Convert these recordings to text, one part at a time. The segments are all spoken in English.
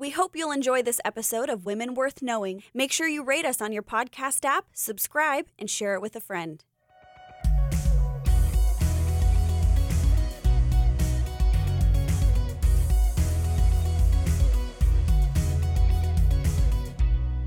We hope you'll enjoy this episode of Women Worth Knowing. Make sure you rate us on your podcast app, subscribe, and share it with a friend.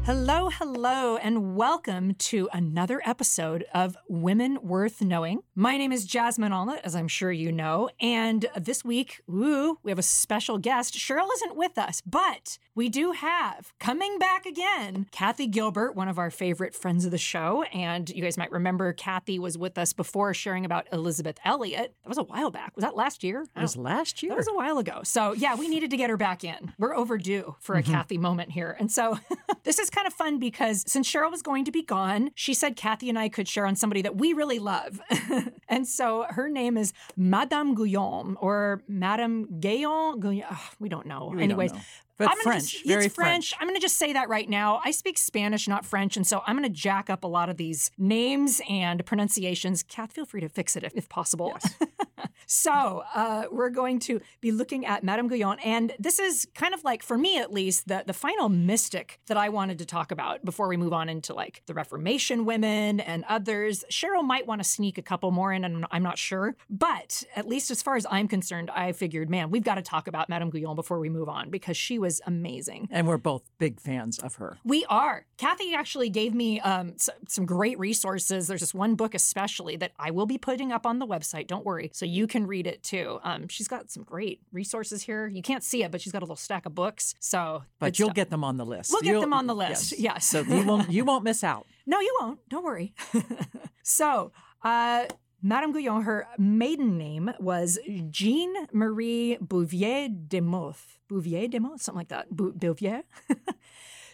Hello, hello, and welcome to another episode of Women Worth Knowing. My name is Jasmine Allnutt, as I'm sure you know, and this week, ooh, we have a special guest. Cheryl isn't with us, but we do have coming back again Kathy Gilbert, one of our favorite friends of the show. And you guys might remember Kathy was with us before sharing about Elisabeth Elliot. That was a while back. Was that last year? It was last year. That was a while ago. So, yeah, we needed to get her back in. We're overdue for a mm-hmm. Kathy moment here. And so, this is kind of fun because since Cheryl was going to be gone, she said Kathy and I could share on somebody that we really love. and so, her name is Madame Guillaume or Madame Gayon. Guillaume. Ugh, ah, we don't know. We don't Anyways, know. But I'm French, just- very it's French. I'm going to just say that right now. I speak Spanish, not French, and so I'm going to jack up a lot of these names and pronunciations. Kath, feel free to fix it if, if possible. so uh, we're going to be looking at Madame Guyon, and this is kind of like, for me at least, the the final mystic that I wanted to talk about before we move on into like the Reformation women and others. Cheryl might want to sneak a couple more in, and I'm not sure, but at least as far as I'm concerned, I figured, man, we've got to talk about Madame Guyon before we move on because she was amazing. And we're both big fans of her. We are. Kathy actually gave me um, s- some great resources. There's this one book, especially, that I will be putting up on the website. Don't worry. So you can read it too. Um, she's got some great resources here. You can't see it, but she's got a little stack of books. So, But you'll stuff. get them on the list. We'll get You'll- them on the list. Yes. So you won't you won't miss out. No, you won't. Don't worry. so, uh, Madame Guyon, her maiden name was Jeanne Marie Bouvier de Moth. Bouvier de Moth? Something like that. Bou- Bouvier?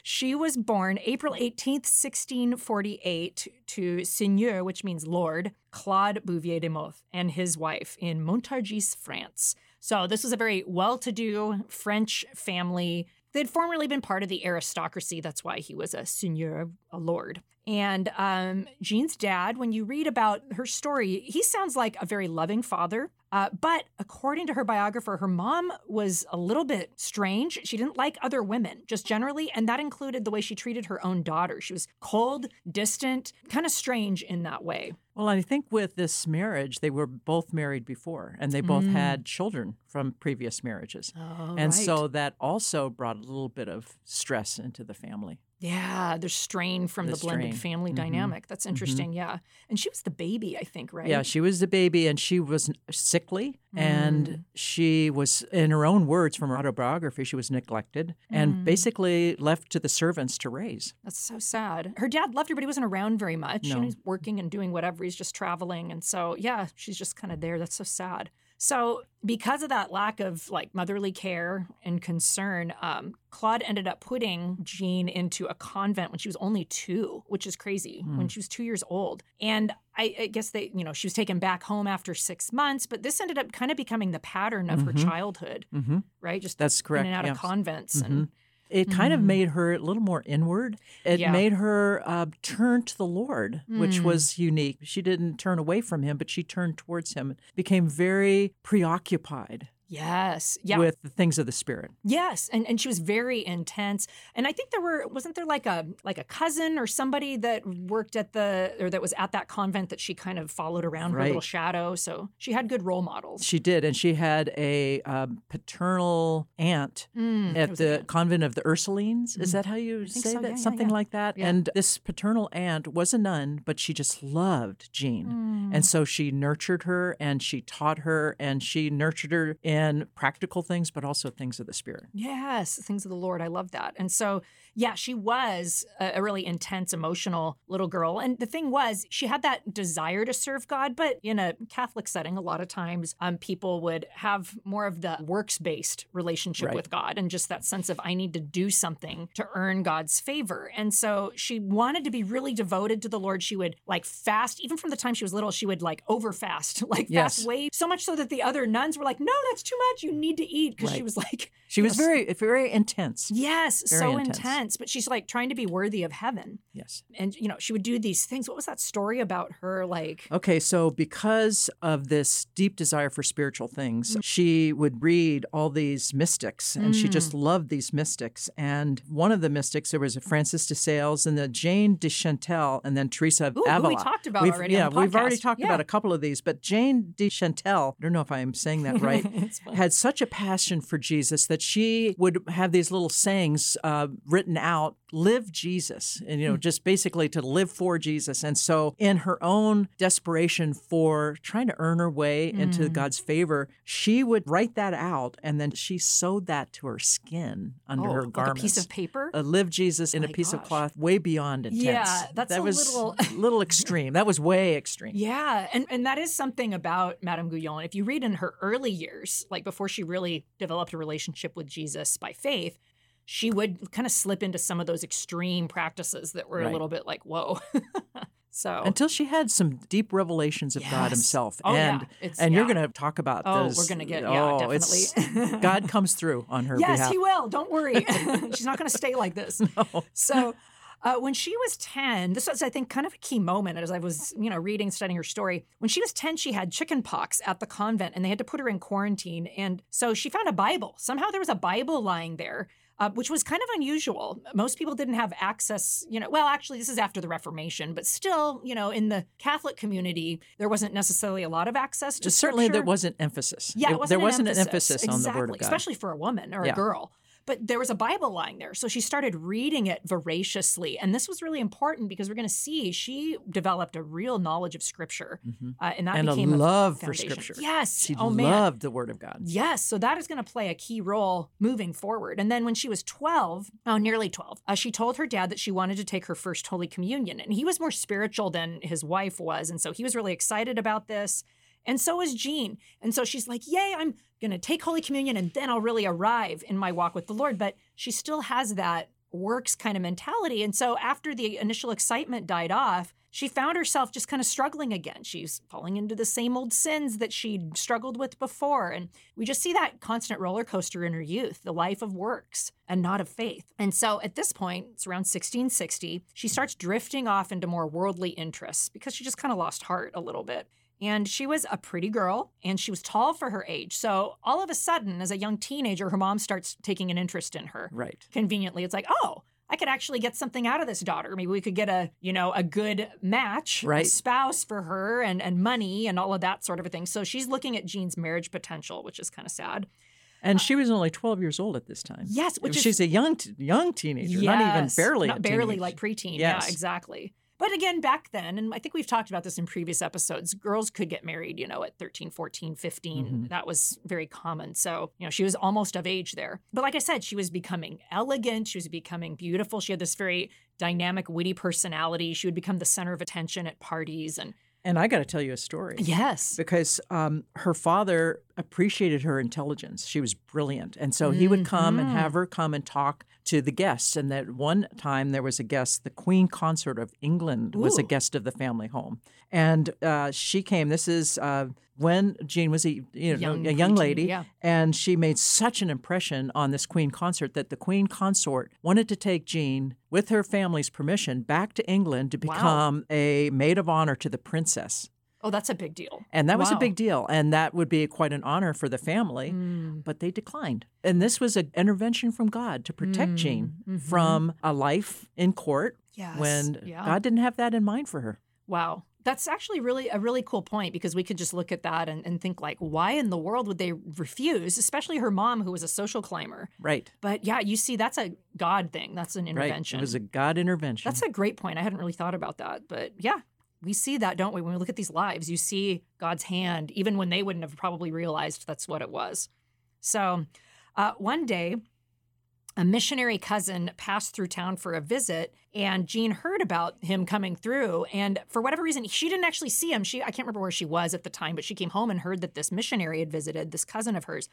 she was born April 18th, 1648, to Seigneur, which means Lord, Claude Bouvier de Moth, and his wife in Montargis, France. So, this was a very well to do French family. They'd formerly been part of the aristocracy. That's why he was a seigneur, a lord. And um, Jeanne's dad, when you read about her story, he sounds like a very loving father. Uh, but according to her biographer, her mom was a little bit strange. She didn't like other women, just generally, and that included the way she treated her own daughter. She was cold, distant, kind of strange in that way. Well, I think with this marriage, they were both married before, and they both Mm. had children from previous marriages, Oh, and so that also brought a little bit of stress into the family. Yeah, there's strain from the, The blended strain. family Mhm. dynamic. That's interesting. Yeah, and she was the baby, I think, right? Yeah, she was the baby, and she was sickly, Mm. and she was, in her own words from her autobiography, she was neglected Mm. and basically left to the servants to raise. That's so sad. Her dad loved her, but he wasn't around very much. You know, No. he's working and doing whatever. He's just traveling. And so, yeah, she's just kind of there. That's so sad. So, because of that lack of like motherly care and concern, um, Claude ended up putting Jeanne into a convent when she was only two, which is crazy, Hmm. when she was two years old. And I, I guess they, you know, she was taken back home after six months, but this ended up kind of becoming the pattern of her Mhm. childhood, hmm right? Just That's correct. in and out yes. of convents. Mhm. And It kind of Mm. made her a little more inward. It Yeah. made her uh, turn to the Lord, which Mm. was unique. She didn't turn away from him, but she turned towards him, became very preoccupied yes. Yeah. with the things of the Spirit. Yes, and and she was very intense. And I think there were wasn't there like a like a cousin or somebody that worked at the or that was at that convent that she kind of followed around her little shadow. So she had good role models. She did, and she had a um, paternal aunt Mm, at the aunt. convent of the Ursulines. Is Mhm. that how you say so, that? yeah, yeah, Something yeah. like that. Yeah. And this paternal aunt was a nun, but she just loved Jeanne. Mm. And so she nurtured her and she taught her and she nurtured her in practical things, but also things of the spirit. Yes, things of the Lord. I love that. And so, yeah, she was a, really intense, emotional little girl. And the thing was, she had that desire to serve God, but in a Catholic setting, a lot of times um, people would have more of the works based relationship Right. with God and just that sense of, I need to do something to earn God's favor. And so she wanted to be really devoted to the Lord. She would like fast, even from the time she was little, she would like over fast, like Yes. fast way so much so that the other nuns were like, no, that's too much. You need to eat because she was like, She was Yes. very, very intense. yes, Very so intense. intense. But she's like trying to be worthy of heaven, Yes. and you know she would do these things. What was that story about her? Like, Okay, so because of this deep desire for spiritual things, she would read all these mystics and she just loved these mystics. And one of the mystics, there was a Francis de Sales and the Jane de Chantal and then Teresa of Ooh, who Avila. we talked about We've- already Yeah, we've already talked Yeah. about a couple of these, but Jane de Chantal, I don't know if I'm saying that right, had such a passion for Jesus that she would have these little sayings uh, written out live Jesus, and Hmm. you know, just basically to live for Jesus. And so, in her own desperation for trying to earn her way Hmm. into God's favor, she would write that out and then she sewed that to her skin under oh, her like garments. a piece of paper. Uh, live Jesus in a My piece of cloth, way beyond intense. Yeah, that's that a was little- a little extreme. That was way extreme. Yeah, and, and that is something about Madame Guyon. If you read in her early years, like before she really developed a relationship with Jesus by faith, she would kind of slip into some of those extreme practices that were a little bit like, whoa. so Until she had some deep revelations of God Himself, Oh, yeah. and It's- and you're going to talk about Oh, those. we're gonna get- yeah, oh, it's- definitely. God comes through on her yes, behalf. he will. Don't worry. She's not going to stay like this. No. So uh, when she was 10, this was, I think, kind of a key moment as I was, you know, reading, studying her story. When she was 10, she had chicken pox at the convent and they had to put her in quarantine. And so she found a Bible. Somehow there was a Bible lying there. Uh, which was kind of unusual. Most people didn't have access, you know. Well, actually, this is after the Reformation, but still, you know, in the Catholic community, there wasn't necessarily a lot of access to Certainly, there wasn't emphasis. Yeah, it wasn't there wasn't emphasis. an emphasis on the Word Exactly, of God. especially for a woman or Yeah. a girl. But there was a Bible lying there, so she started reading it voraciously, and this was really important because we're going to see she developed a real knowledge of Scripture, Mhm. uh, and that and a became love for. Scripture. Yes, She oh man, loved the Word of God. Yes, so that is going to play a key role moving forward. And then when she was 12, oh, nearly 12, uh, she told her dad that she wanted to take her first Holy Communion. And he was more spiritual than his wife was. And so he was really excited about this. And so is Jeanne. And so she's like, Yay, I'm going to take Holy Communion and then I'll really arrive in my walk with the Lord. But she still has that works kind of mentality. And so after the initial excitement died off, she found herself just kind of struggling again. She's falling into the same old sins that she'd struggled with before. And we just see that constant roller coaster in her youth, the life of works and not of faith. And so at this point, it's around 1660, she starts drifting off into more worldly interests because she just kind of lost heart a little bit. And she was a pretty girl and she was tall for her age. So all of a sudden, as a young teenager, her mom starts taking an interest in her. Right. Conveniently, it's like, oh, I could actually get something out of this daughter. Maybe we could get a, you know, a good match, right. a spouse for her and and money and all of that sort of a thing. So she's looking at Jeanne's marriage potential, which is kind of sad. And uh, she was only 12 years old at this time. Yes, which is She's a young t- young teenager, not even barely not barely teenager. like preteen. Yes. Yeah, exactly. But again, back then, and I think we've talked about this in previous episodes, girls could get married, you know, at 13, 14, 15. Mhm. That was very common. So, you know, she was almost of age there. But like I said, she was becoming elegant. She was becoming beautiful. She had this very dynamic, witty personality. She would become the center of attention at parties. And And I got to tell you a story. yes. because um, her father appreciated her intelligence. She was brilliant. And so he would come and have her come and talk to the guests. And that one time there was a guest, the Queen Consort of England was a guest of the family home. And uh, she came, this is uh, when Jeanne was a, you know, Young a young lady. yeah. And she made such an impression on this Queen Consort that the Queen Consort wanted to take Jeanne, with her family's permission, back to England to Wow. become a maid of honor to the princess. Oh, that's a big deal. And that was a big deal. And that would be quite an honor for the family. Mm. But they declined. And this was an intervention from God to protect Jeanne mhm. from a life in court Yes. when Yeah. God didn't have that in mind for her. Wow. That's actually really a really cool point because we could just look at that and, and think like, why in the world would they refuse? Especially her mom, who was a social climber. Right. But yeah, you see, that's a God thing. That's an intervention. Right. It was a God intervention. that's a great point. I hadn't really thought about that. But yeah, we see that, don't we? When we look at these lives, you see God's hand, even when they wouldn't have probably realized that's what it was. So uh, one day, a missionary cousin passed through town for a visit and Jean heard about him coming through and for whatever reason she didn't actually see him. She I can't remember where she was at the time but she came home and heard that this missionary had visited this cousin of hers.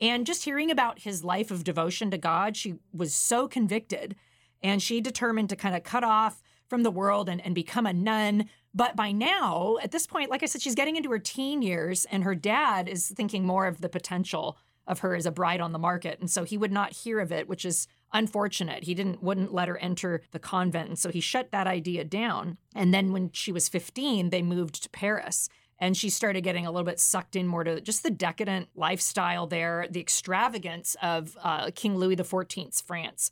And just hearing about his life of devotion to God she was so convicted and she determined to kind of cut off from the world and, and become a nun. But by now, at this point, like I said, she's getting into her teen years, and her dad is thinking more of the potential of her as a bride on the market. And so he would not hear of it, which is unfortunate. He didn't wouldn't let her enter the convent. And so he shut that idea down. And then when she was 15, they moved to Paris. And she started getting a little bit sucked in more to just the decadent lifestyle there, the extravagance of uh, King Louis XIV's France.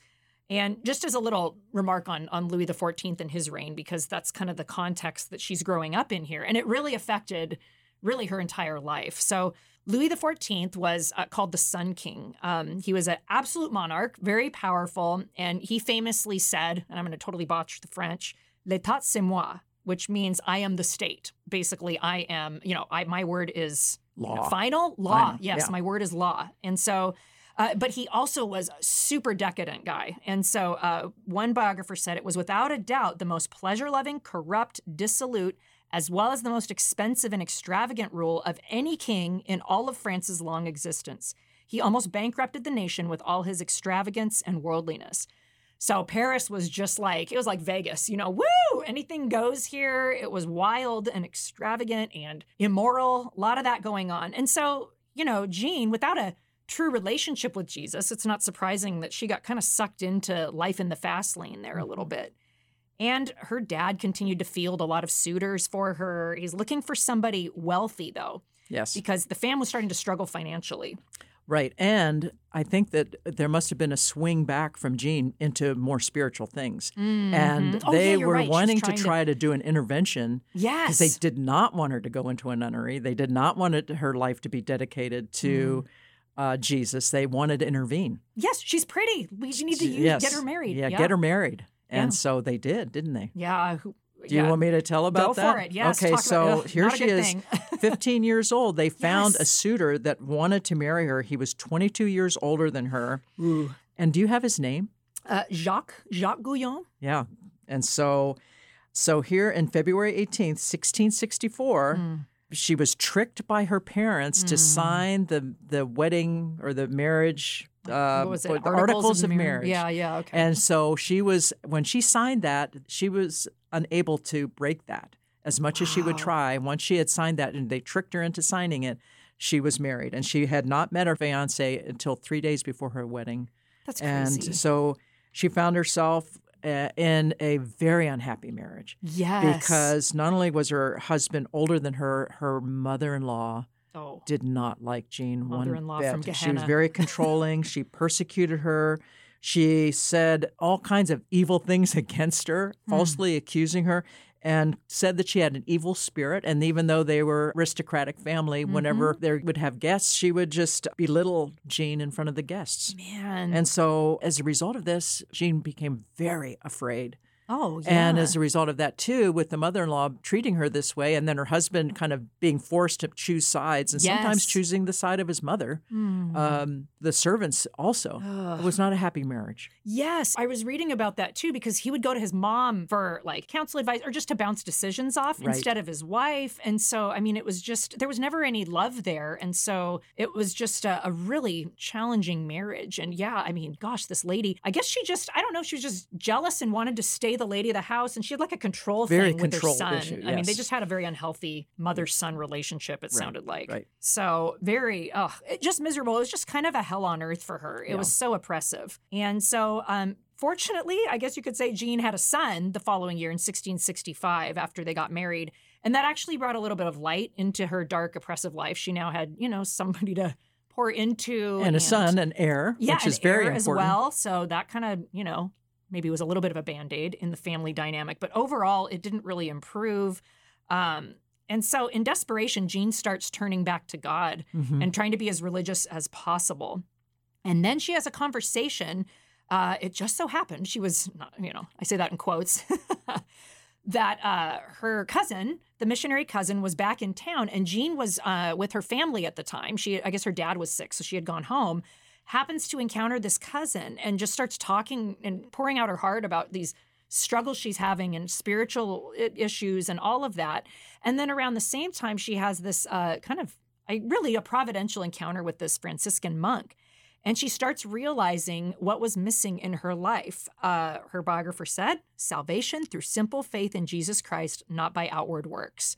And just as a little remark on, on Louis XIV and his reign, because that's kind of the context that she's growing up in here. And it really affected really her entire life. So Louis XIV was uh, called the Sun King. Um, he was an absolute monarch, very powerful, and he famously said, and I'm going to totally botch the French, "L'état c'est moi," which means I am the state. Basically, I am. You know, I my word is Law. final law. Final, Yes, yeah. my word is law, and so. Uh, but he also was a super decadent guy. And so uh, one biographer said it was without a doubt the most pleasure loving, corrupt, dissolute, as well as the most expensive and extravagant rule of any king in all of France's long existence. He almost bankrupted the nation with all his extravagance and worldliness. So Paris was just like, it was like Vegas, you know, woo, anything goes here. It was wild and extravagant and immoral, a lot of that going on. And so, you know, Jeanne, without a true relationship with Jesus, it's not surprising that she got kind of sucked into life in the fast lane there a little bit. And her dad continued to field a lot of suitors for her. He's looking for somebody wealthy, though, Yes. because the fam was starting to struggle financially. Right. And I think that there must have been a swing back from Jeanne into more spiritual things. And Mhm. Oh, they yeah, were right. Wanting to trying to- try to do an intervention Yes. because they did not want her to go into a nunnery. They did not want it, her life to be dedicated to Mm. uh, Jesus. They wanted to intervene. yes, she's pretty. We need to yes. get her married. Yeah, get her married. And Yeah. so they did, didn't they? Yeah. Who, Do you yeah. want me to tell about Go that? for it. Yes. Okay, so about, here she is, 15 years old. They found a suitor that wanted to marry her. He was 22 years older than her. Ooh. And do you have his name? uh, Jacques Jacques Guyon. Yeah. And so so here in February 18th, 1664, Hmm. she was tricked by her parents to sign the the wedding or the marriage uh, what was it? the articles of mar- marriage. Yeah. Yeah. Okay. And so she was when she signed that, she was unable to break that as much as she would try. Once she had signed that and they tricked her into signing it, she was married. And she had not met her fiance until three days before her wedding. That's crazy. And so she found herself uh, in a very unhappy marriage yes. because not only was her husband older than her, her mother-in-law oh. did not like Jeanne one Mother-in-law bit. from She was very controlling. she persecuted her. She said all kinds of evil things against her, Hmm. falsely accusing her, and said that she had an evil spirit. And even though they were aristocratic family, whenever Mm-hmm. they would have guests, she would just belittle Jeanne in front of the guests. Man. And so, as a result of this, Jeanne became very afraid. Oh yeah. And as a result of that, too, with the mother in law treating her this way, and then her husband kind of being forced to choose sides and sometimes choosing the side of his mother, Mm. um, the servants also. It was not a happy marriage. Yes, I was reading about that too because he would go to his mom for like counsel advice or just to bounce decisions off Right. instead of his wife. And so, I mean, it was just, there was never any love there. And so it was just a, a really challenging marriage. And yeah, I mean, gosh, this lady, I guess she just, I don't know, she was just jealous and wanted to stay the lady of the house. And she had like a control Very thing with her son. issue, I mean, they just had a very unhealthy mother son relationship, it Right, sounded like. right. So very, oh, just miserable. It was just kind of a hell on earth for her. It was so oppressive. And so, um, fortunately, I guess you could say Jeanne had a son the following year in 1665 after they got married. And that actually brought a little bit of light into her dark, oppressive life. She now had, you know, somebody to pour into And a son, an heir, yeah, which is very important. as well. So that kind of, you know, maybe it was a little bit of a band aid in the family dynamic. But overall, it didn't really improve. Um, and so, in desperation, Jeanne starts turning back to God Mhm. and trying to be as religious as possible. And then she has a conversation. Uh, it just so happened she was, not, you know, I say that in quotes, that uh, her cousin, the missionary cousin, was back in town, and Jeanne was uh, with her family at the time. She, I guess, her dad was sick, so she had gone home. Happens to encounter this cousin and just starts talking and pouring out her heart about these struggles she's having and spiritual issues and all of that. And then around the same time, she has this uh, kind of, I really a providential encounter with this Franciscan monk. And she starts realizing what was missing in her life. Uh, her biographer said, salvation through simple faith in Jesus Christ, not by outward works.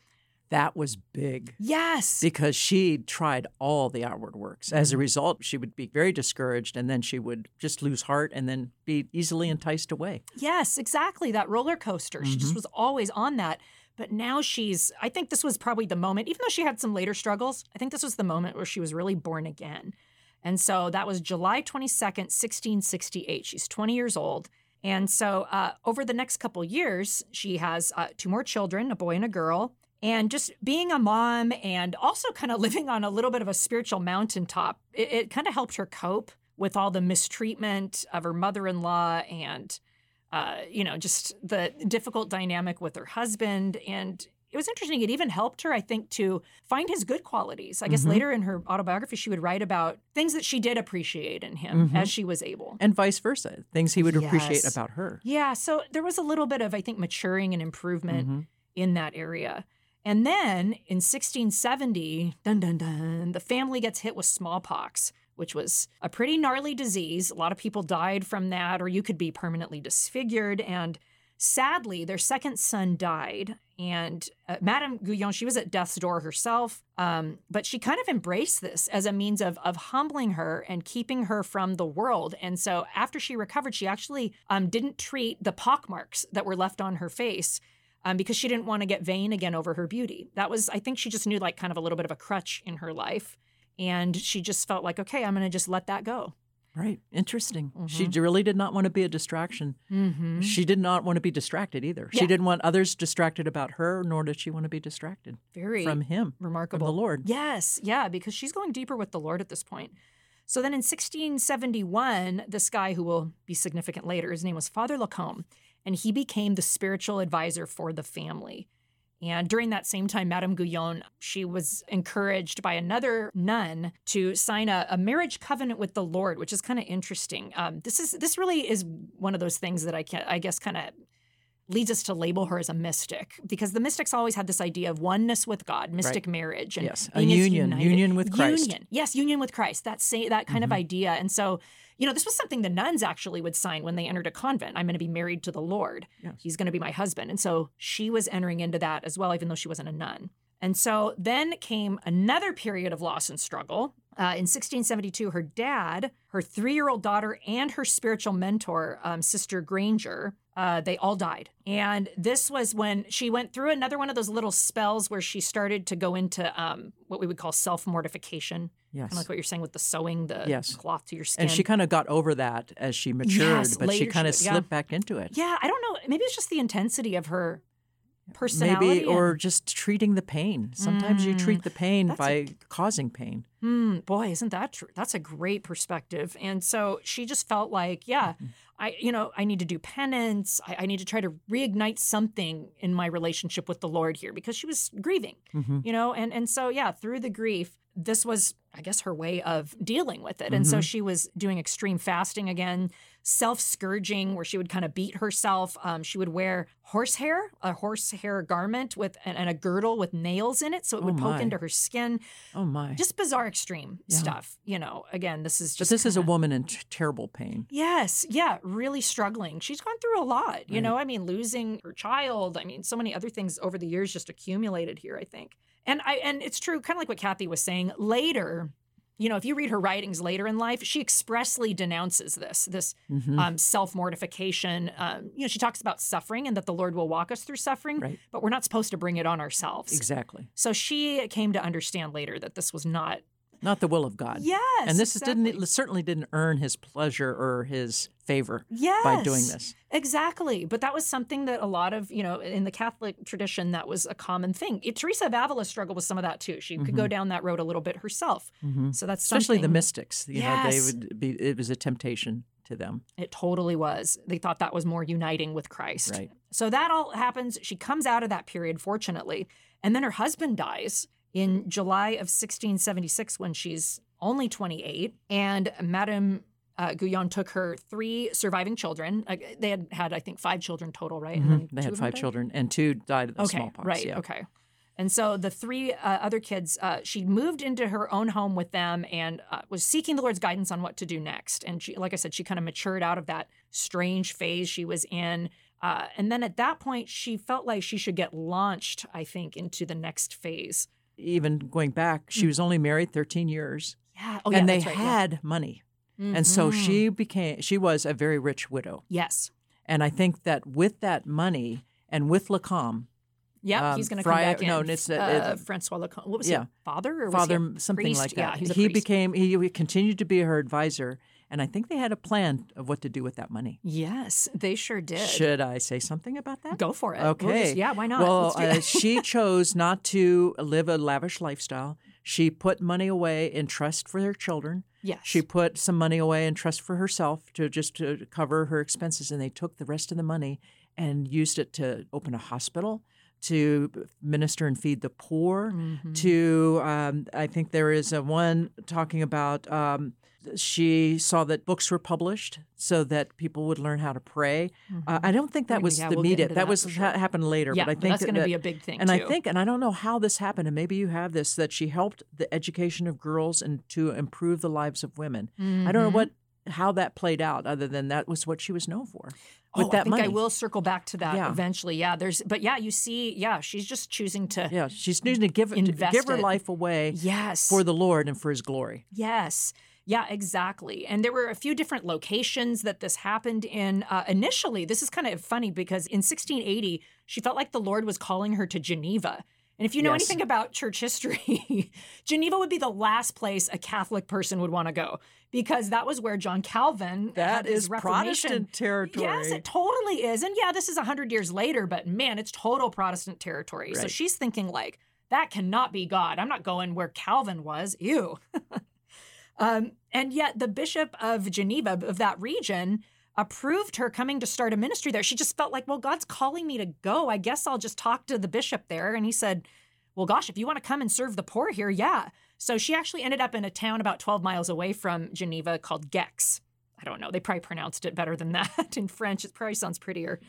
That was big. Yes. Because she tried all the outward works. As a result, she would be very discouraged and then she would just lose heart and then be easily enticed away. Yes, exactly. That roller coaster. She just was always on that. But now she's, I think this was probably the moment, even though she had some later struggles, I think this was the moment where she was really born again. And so that was July 22nd, 1668. She's 20 years old. And so uh, over the next couple years, she has uh, two more children, a boy and a girl. And just being a mom and also kind of living on a little bit of a spiritual mountaintop, it, it kind of helped her cope with all the mistreatment of her mother in law and, uh, you know, just the difficult dynamic with her husband. And it was interesting. It even helped her, I think, to find his good qualities. I guess Mhm. later in her autobiography, she would write about things that she did appreciate in him Mhm. as she was able. And vice versa, things he would appreciate about her. Yeah, so there was a little bit of, I think, maturing and improvement Mhm. in that area. And then in 1670, dun dun dun, the family gets hit with smallpox, which was a pretty gnarly disease. A lot of people died from that, or you could be permanently disfigured. And sadly, their second son died. And uh, Madame Guyon, she was at death's door herself, um, but she kind of embraced this as a means of, of humbling her and keeping her from the world. And so after she recovered, she actually um, didn't treat the pockmarks that were left on her face um, because she didn't want to get vain again over her beauty. That was, I think she just knew like kind of a little bit of a crutch in her life. And she just felt like, okay, I'm going to just let that go. Right. Interesting. She Mhm. d- really did not want to be a distraction. Mm-hmm. She did not want to be distracted either. She didn't want others distracted about her, nor did she want to be distracted Very from him, from remarkable. the Lord. Yes, yeah, because she's going deeper with the Lord at this point. So then in 1671, this guy who will be significant later, his name was Father Lacombe, and he became the spiritual advisor for the family. And during that same time, Madame Guyon, she was encouraged by another nun to sign a, a marriage covenant with the Lord, which is kind of interesting. Um, this is this really is one of those things that I can I guess kind of leads us to label her as a mystic because the mystics always had this idea of oneness with God, mystic marriage, and Yes, a union, united- union with Christ. Union, yes, union with Christ. That say that kind of Mhm. idea, and so you know this was something the nuns actually would sign when they entered a convent. I'm going to be married to the Lord. Yes. He's going to be my husband, and so she was entering into that as well, even though she wasn't a nun. And so then came another period of loss and struggle. Uh, in 1672, her dad, her three year old daughter, and her spiritual mentor, um, Sister Granger, uh, they all died. And this was when she went through another one of those little spells where she started to go into um, what we would call self mortification, Yes. kind of like what you're saying with the sewing the Yes. cloth to your skin. and she kind of got over that as she matured, Yes, but she kind of did, yeah. slipped back into it. yeah, I don't know. Maybe it's just the intensity of her personality. Maybe, or and- just treating the pain. Sometimes you treat the pain by causing pain. Hmm, boy, isn't that true? That's a great perspective. And so she just felt like, yeah, Mm-hmm. I, you know, I need to do penance. I, I need to try to reignite something in my relationship with the Lord here because she was grieving, Mhm. you know, and and so yeah, through the grief, this was, I guess, her way of dealing with it. And so Mhm. she was doing extreme fasting again, self scourging, where she would kind of beat herself. Um, she would wear horsehair, a horsehair garment with and, and a girdle with nails in it, so it Oh, would poke into her skin Oh my! just bizarre extreme Yeah. stuff you know again this is but just this is a woman in t- terrible pain. yes yeah really struggling she's gone through a lot you Right. know i mean losing her child i mean so many other things over the years just accumulated here i think and i and it's true kind of like what kathy was saying later you know if you read her writings later in life she expressly denounces this this Mhm. um, self-mortification um, you know she talks about suffering and that the lord will walk us through suffering Right. but we're not supposed to bring it on ourselves exactly. so she came to understand later that this was not Not the will of God. yes and this exactly. didn't certainly didn't earn his pleasure or his favor yes. by doing this. Exactly. But that was something that a lot of, you know, in the Catholic tradition, that was a common thing. It, Teresa of Avila struggled with some of that too. She could go down that road a little bit herself. Mhm. So that's Especially the mystics. You know, they Yes. would be. It was a temptation to them. It totally was. They thought that was more uniting with Christ. Right. So that all happens. She comes out of that period, fortunately. And then her husband dies in July of 1676 when she's only 28. And Madame uh, Guyon took her three surviving children. Uh, they had had, I think, five children total, right? And Mhm. then They had five died? children, and two died of the Okay, smallpox. right, yeah. okay. And so the three uh, other kids, uh, she moved into her own home with them and uh, was seeking the Lord's guidance on what to do next. And she, like I said, she kind of matured out of that strange phase she was in. Uh, and then at that point, she felt like she should get launched, I think, into the next phase. Even going back, she was only married 13 years. Yeah. Oh, and yeah, they that's right, yeah. had money. And so she became, she was a very rich widow. Yes. And I think that with that money and with Lacombe, Yeah, Um, he's going to come back in. no, it's, uh, uh, Francois Lacombe. What was Yeah. he? Father or was father, he a something priest? like Yeah, that. a he became, he, he continued to be her advisor. And I think they had a plan of what to do with that money. Yes, they sure did. Should I say something about that? Go for it. We'll Okay. just- yeah, why not? Well, uh, she chose not to live a lavish lifestyle. She put money away in trust for her children. yes. She put some money away in trust for herself to just to cover her expenses, and they took the rest of the money and used it to open a hospital, to minister and feed the poor. Mhm. To um, I think there is a one talking about. Um, she saw that books were published so that people would learn how to pray. Uh, I don't think that Mm-hmm. was Yeah, the we'll. That that was for ha- happened later. yeah, but I think that's that, going to be a big thing and too. I think, and I don't know how this happened, and maybe you have this, that she helped the education of girls and to improve the lives of women. I don't know Mhm. what how that played out, other than that was what she was known for with oh, that I think money. I will circle back to that Yeah. eventually. Yeah, there's, but yeah, you see, yeah, she's just choosing to. Yeah, she's needing to give to give her it. life away Yes. for the Lord and for His glory. Yes. Yeah, exactly. And there were a few different locations that this happened in. Uh, initially, this is kind of funny because in 1680, she felt like the Lord was calling her to Geneva. And if you know Yes. anything about church history, Geneva would be the last place a Catholic person would want to go because that was where John Calvin had his Reformation. territory. Yes, it totally is. And yeah, this is 100 years later, but man, it's total Protestant territory. So she's thinking, like, that cannot be God. I'm not going where Calvin was. Ew. um, and yet, the Bishop of Geneva, of that region, approved her coming to start a ministry there. She just felt like, well, God's calling me to go. I guess I'll just talk to the bishop there. And he said, well, gosh, if you want to come and serve the poor here, yeah. So she actually ended up in a town about 12 miles away from Geneva called Gex. I don't know. They probably pronounced it better than that in French. It probably sounds prettier.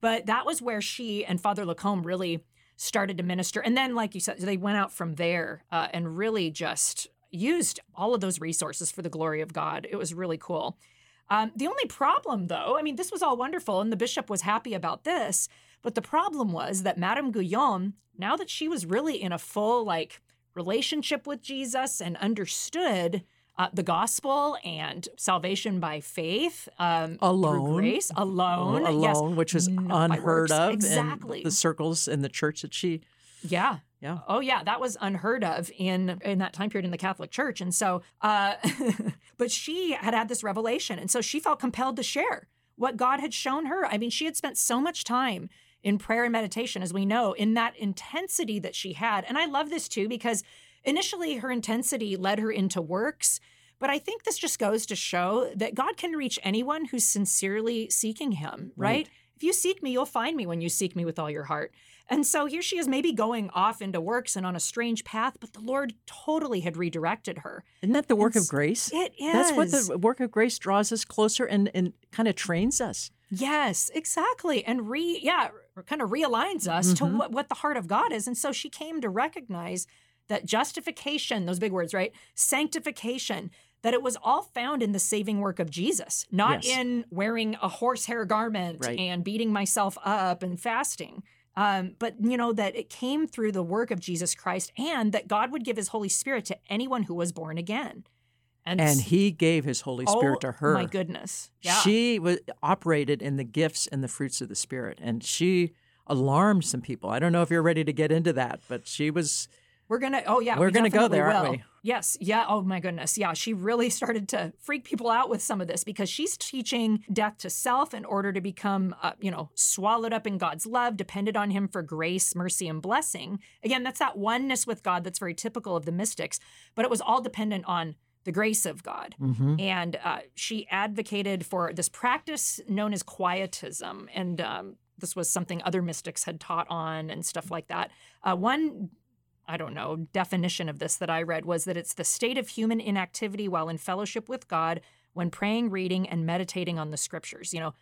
But that was where she and Father Lacombe really started to minister. And then, like you said, they went out from there uh, and really just used all of those resources for the glory of God. It was really cool. Um, the only problem, though, I mean, this was all wonderful, and the bishop was happy about this. But the problem was that Madame Guyon, now that she was really in a full like relationship with Jesus and understood uh, the gospel and salvation by faith, um, Alone. grace, alone, yes, alone, which was not by unheard of Exactly. in the circles in the church that she. Yeah. Yeah. Oh yeah, that was unheard of in in that time period in the Catholic Church, and so, uh, but she had had this revelation, and so she felt compelled to share what God had shown her. I mean, she had spent so much time in prayer and meditation, as we know, in that intensity that she had, and I love this too because initially her intensity led her into works. But I think this just goes to show that God can reach anyone who's sincerely seeking Him, right? Right. If you seek me, you'll find me when you seek me with all your heart. And so here she is, maybe going off into works and on a strange path, but the Lord totally had redirected her. Isn't that the work It's- of grace? It is. That's what the work of grace draws us closer and, and kind of trains us. Yes, exactly. And re yeah, kind of realigns us to Mhm. what, what the heart of God is. And so she came to recognize that justification, those big words, right? Sanctification, that it was all found in the saving work of Jesus, not Yes. in wearing a horsehair garment Right. and beating myself up and fasting. Um, but you know that it came through the work of Jesus Christ, and that God would give His Holy Spirit to anyone who was born again. And s- he gave his Holy Spirit oh, to her. My goodness, yeah. She was operated in the gifts and the fruits of the Spirit. And she alarmed some people. I don't know if you're ready to get into that, but she was We're gonna. Oh yeah, We're we gonna go definitely there, aren't we? Yes. Yeah. Oh my goodness. Yeah. She really started to freak people out with some of this because she's teaching death to self in order to become, uh, you know, swallowed up in God's love, dependent on Him for grace, mercy, and blessing. Again, that's that oneness with God that's very typical of the mystics. But it was all dependent on the grace of God. mhm. And uh, she advocated for this practice known as quietism. And um, this was something other mystics had taught on and stuff like that. Uh, one, I don't know, definition of this that I read was that it's the state of human inactivity while in fellowship with God when praying, reading, and meditating on the scriptures. You know,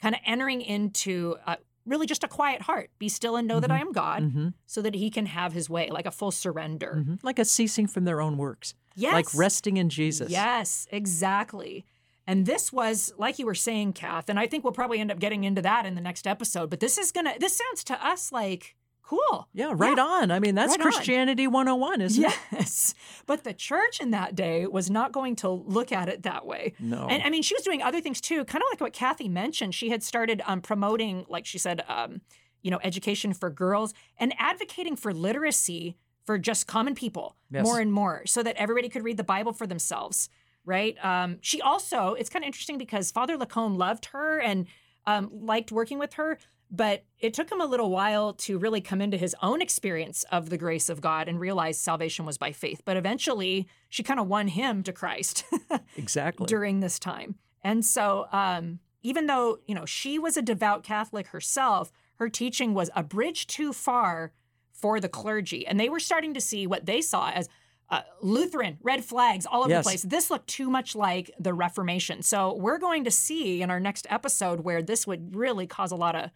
kind of entering into uh, really just a quiet heart. Be still and know that I am God, Mm-hmm. so that he can have his way, like a full surrender. Mhm. Like a ceasing from their own works. Yes. Like resting in Jesus. Yes, exactly. And this was, like you were saying, Kath, and I think we'll probably end up getting into that in the next episode, but this is gonna this sounds to us like cool. Yeah, right on. I mean, that's Right on. Christianity 101, isn't it? Yes. But the church in that day was not going to look at it that way. No. And I mean, she was doing other things too, kind of like what Kathy mentioned. She had started um, promoting, like she said, um, you know, education for girls and advocating for literacy for just common people Yes. more and more so that everybody could read the Bible for themselves. Right. Um, she also, it's kind of interesting because Father Lacombe loved her and um, liked working with her, but it took him a little while to really come into his own experience of the grace of God and realize salvation was by faith. But eventually, she kind of won him to Christ exactly. during this time. And so, um, even though you know she was a devout Catholic herself, her teaching was a bridge too far for the clergy, and they were starting to see what they saw as uh, Lutheran red flags all over Yes. the place. This looked too much like the Reformation. So we're going to see in our next episode where this would really cause a lot of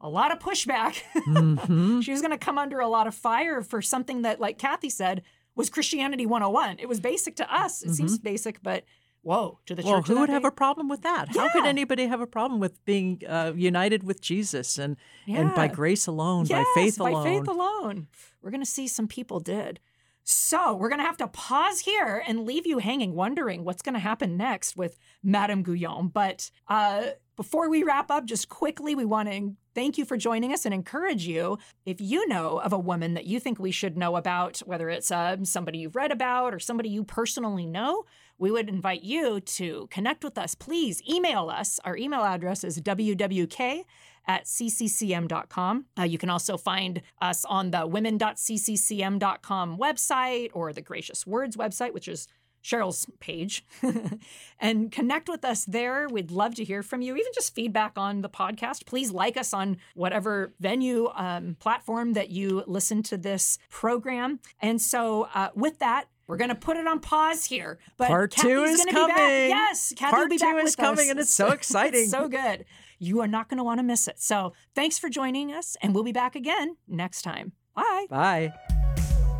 a lot of pushback. Mhm. she was going to come under a lot of fire for something that, like Kathy said, was Christianity 101. It was basic to us. It seems basic, but whoa, to the Mm-hmm. Well, church. who would that have a problem with that? How could anybody have a problem with being uh, united with Jesus and and by grace alone, by Yes, faith by alone? faith alone. We're going to see some people did. So we're going to have to pause here and leave you hanging, wondering what's going to happen next with Madame Guyon. But uh, before we wrap up, just quickly, we want to thank you for joining us and encourage you. If you know of a woman that you think we should know about, whether it's uh, somebody you've read about or somebody you personally know, we would invite you to connect with us. Please email us. Our email address is wwk at cccm.com. Uh, you can also find us on the women.cccm.com website or the Gracious Words website, which is Cheryl's page, and connect with us there. We'd love to hear from you, even just feedback on the podcast. Please like us on whatever venue um, platform that you listen to this program. And so, uh, with that, we're going to put it on pause here. But Part two is gonna Be back. coming. Yes, Kathy Part will be two is coming, us. and it's so exciting. It's so good. You are not going to want to miss it. So, thanks for joining us, and we'll be back again next time. Bye. Bye.